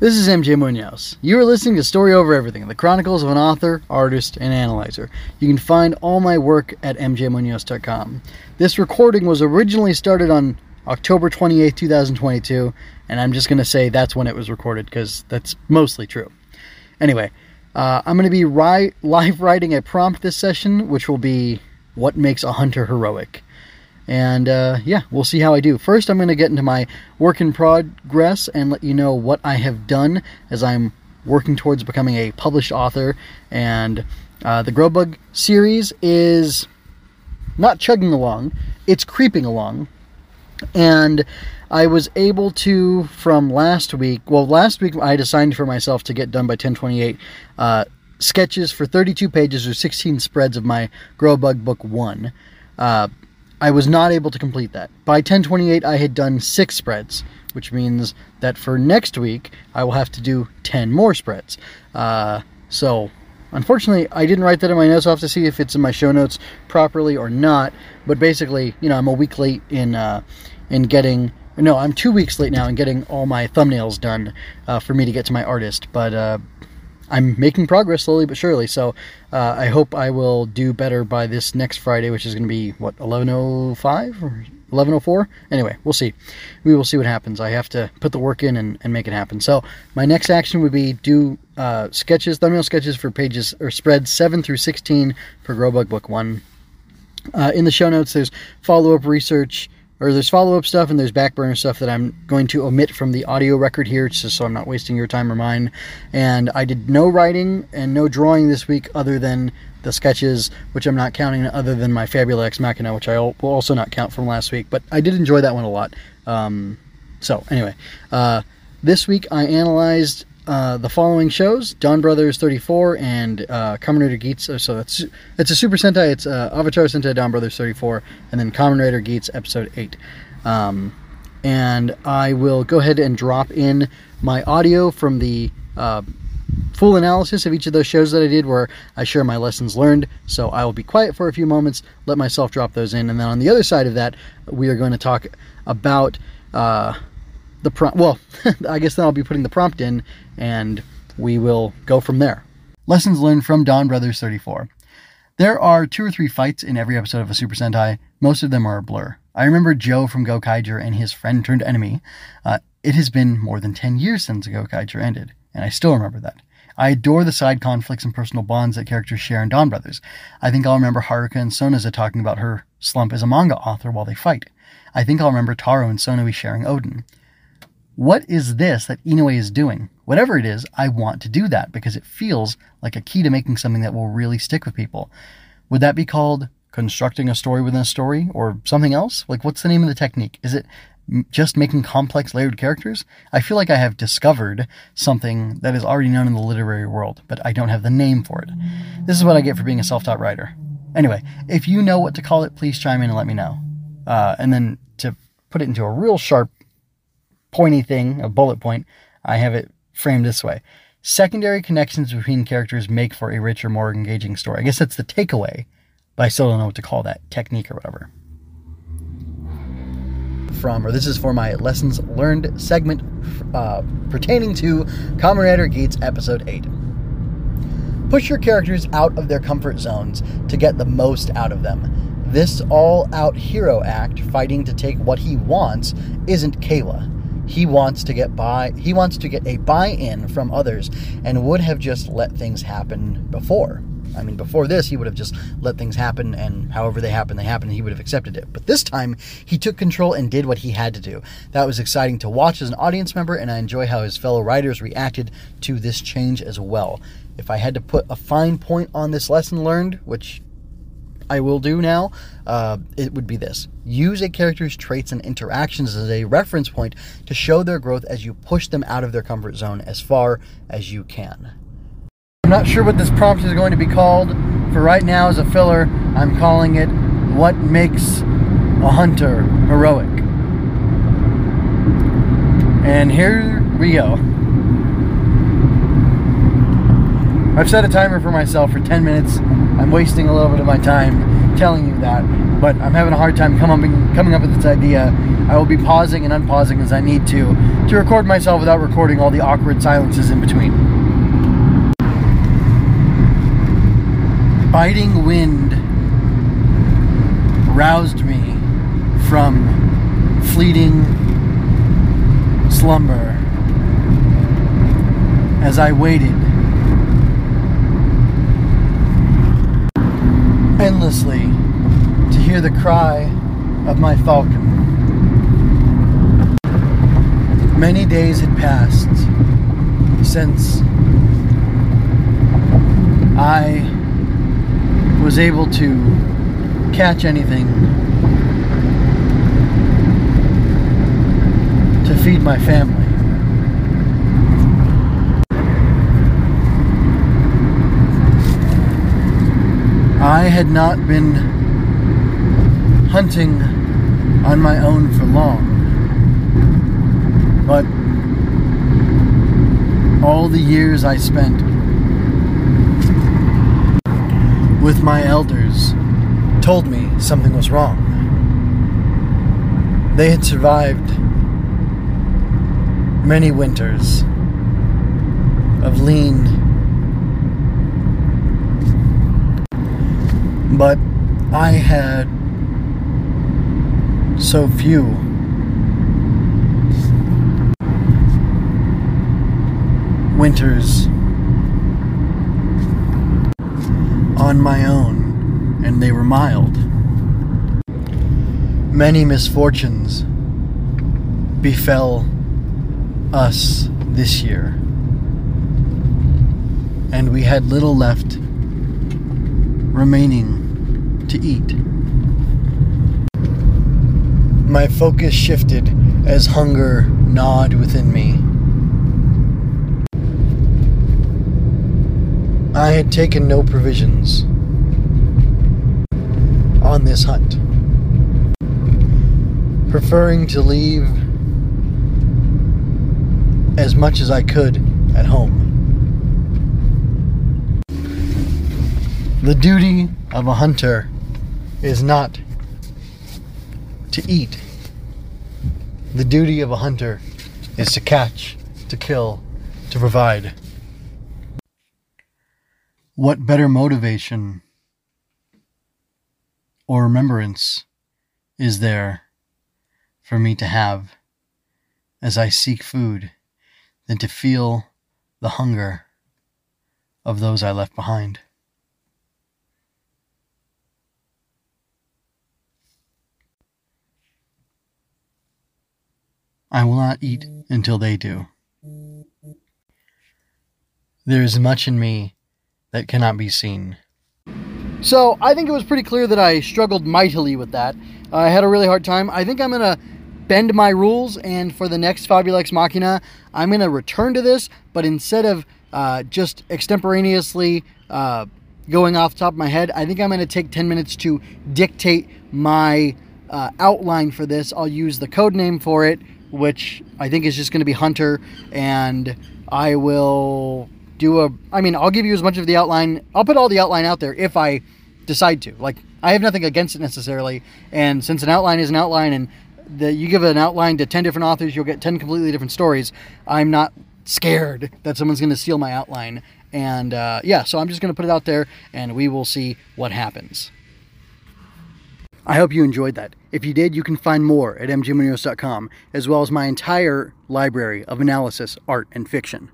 This is MJ Munoz. You are listening to Story Over Everything, the chronicles of an author, artist, and analyzer. You can find all my work at mjmunoz.com. This recording was originally started on October 28, 2022, and I'm just going to say that's when it was recorded because that's mostly true. Anyway, uh, I'm going to be ri- live writing a prompt this session, which will be What Makes a Hunter Heroic. And uh, yeah, we'll see how I do. First, I'm going to get into my work in progress and let you know what I have done as I'm working towards becoming a published author. And uh, the Growbug series is not chugging along, it's creeping along. And I was able to, from last week, well, last week I had assigned for myself to get done by 1028 uh, sketches for 32 pages or 16 spreads of my Growbug Book 1. Uh, I was not able to complete that. By 1028, I had done six spreads, which means that for next week, I will have to do 10 more spreads. Uh, so, unfortunately, I didn't write that in my notes. I'll have to see if it's in my show notes properly or not. But basically, you know, I'm a week late in, uh, in getting. No, I'm two weeks late now in getting all my thumbnails done uh, for me to get to my artist. But uh, I'm making progress slowly but surely. So uh, I hope I will do better by this next Friday, which is going to be what 11:05 or 11:04. Anyway, we'll see. We will see what happens. I have to put the work in and, and make it happen. So my next action would be do uh, sketches, thumbnail sketches for pages or spreads seven through 16 for Growbug Book One. Uh, in the show notes, there's follow-up research or there's follow-up stuff and there's back burner stuff that I'm going to omit from the audio record here just so I'm not wasting your time or mine. And I did no writing and no drawing this week other than the sketches, which I'm not counting other than my Fabula Ex Machina, which I will also not count from last week, but I did enjoy that one a lot. Um, so anyway, uh, this week I analyzed uh, the following shows: Donbrothers 34 and uh, Kamen Rider Geats. So it's it's a Super Sentai. It's uh, Avatar Sentai Donbrothers 34, and then Kamen Rider Geats Episode 8. Um, and I will go ahead and drop in my audio from the uh, full analysis of each of those shows that I did, where I share my lessons learned. So I will be quiet for a few moments, let myself drop those in, and then on the other side of that, we are going to talk about. Uh, the prompt. Well, I guess then I'll be putting the prompt in and we will go from there. Lessons learned from Donbrothers 34. There are two or three fights in every episode of a Super Sentai. Most of them are a blur. I remember Joe from Gokaiger and his friend turned enemy. Uh, it has been more than 10 years since Gokaiger ended, and I still remember that. I adore the side conflicts and personal bonds that characters share in Donbrothers. I think I'll remember Haruka and Sonoza talking about her slump as a manga author while they fight. I think I'll remember Taro and Sonoi sharing oden. What is this that Inoue is doing? Whatever it is, I want to do that because it feels like a key to making something that will really stick with people. Would that be called constructing a story within a story or something else? Like, what's the name of the technique? Is it just making complex layered characters? I feel like I have discovered something that is already known in the literary world, but I don't have the name for it. This is what I get for being a self taught writer. Anyway, if you know what to call it, please chime in and let me know. Uh, and then to put it into a real sharp pointy thing, a bullet point, I have it framed this way. Secondary connections between characters make for a richer, more engaging story. I guess that's the takeaway, but I still don't know what to call that technique or whatever. From, or this is for my lessons learned segment uh, pertaining to Rider Geats Episode 8. Push your characters out of their comfort zones to get the most out of them. This all out hero act, fighting to take what he wants, isn't Keiwa he wants to get by he wants to get a buy-in from others and would have just let things happen before I mean, before this, he would have just let things happen, and however they happen, they happen, he would have accepted it. But this time, he took control and did what he had to do. That was exciting to watch as an audience member, and I enjoy how his fellow writers reacted to this change as well. If I had to put a fine point on this lesson learned, which I will do now, uh, it would be this. Use a character's traits and interactions as a reference point to show their growth as you push them out of their comfort zone as far as you can. I'm not sure what this prompt is going to be called. For right now, as a filler, I'm calling it What Makes a Hunter Heroic. And here we go. I've set a timer for myself for 10 minutes. I'm wasting a little bit of my time telling you that, but I'm having a hard time coming coming up with this idea. I will be pausing and unpausing as I need to to record myself without recording all the awkward silences in between. Biting wind roused me from fleeting slumber as I waited endlessly to hear the cry of my falcon. Many days had passed since I was able to catch anything to feed my family. I had not been hunting on my own for long, but all the years I spent with my elders told me something was wrong. They had survived many winters of lean but I had so few. Winters on my own, and they were mild. Many misfortunes befell us this year, and we had little left remaining to eat. My focus shifted as hunger gnawed within me. I had taken no provisions on this hunt, preferring to leave as much as I could at home. The duty of a hunter is not to eat. The duty of a hunter is to catch, to kill, to provide. What better motivation or remembrance is there for me to have as I seek food than to feel the hunger of those I left behind? I will not eat until they do. There is much in me that cannot be seen. So I think it was pretty clear that I struggled mightily with that. I had a really hard time. I think I'm going to bend my rules, and for the next Fabula Ex Machina, I'm going to return to this, but instead of uh, just extemporaneously uh, going off top of my head, I think I'm going to take 10 minutes to dictate my uh, outline for this. I'll use the code name for it, which I think is just going to be Hunter, and I will do a. I mean, I'll give you as much of the outline. I'll put all the outline out there if I decide to. Like, I have nothing against it necessarily, and since an outline is an outline, and you give an outline to 10 different authors, you'll get 10 completely different stories. I'm not scared that someone's going to steal my outline. And uh, yeah, so I'm just going to put it out there and we will see what happens. I hope you enjoyed that. If you did, you can find more at mjmunoz.com, as well as my entire library of analysis, art, and fiction.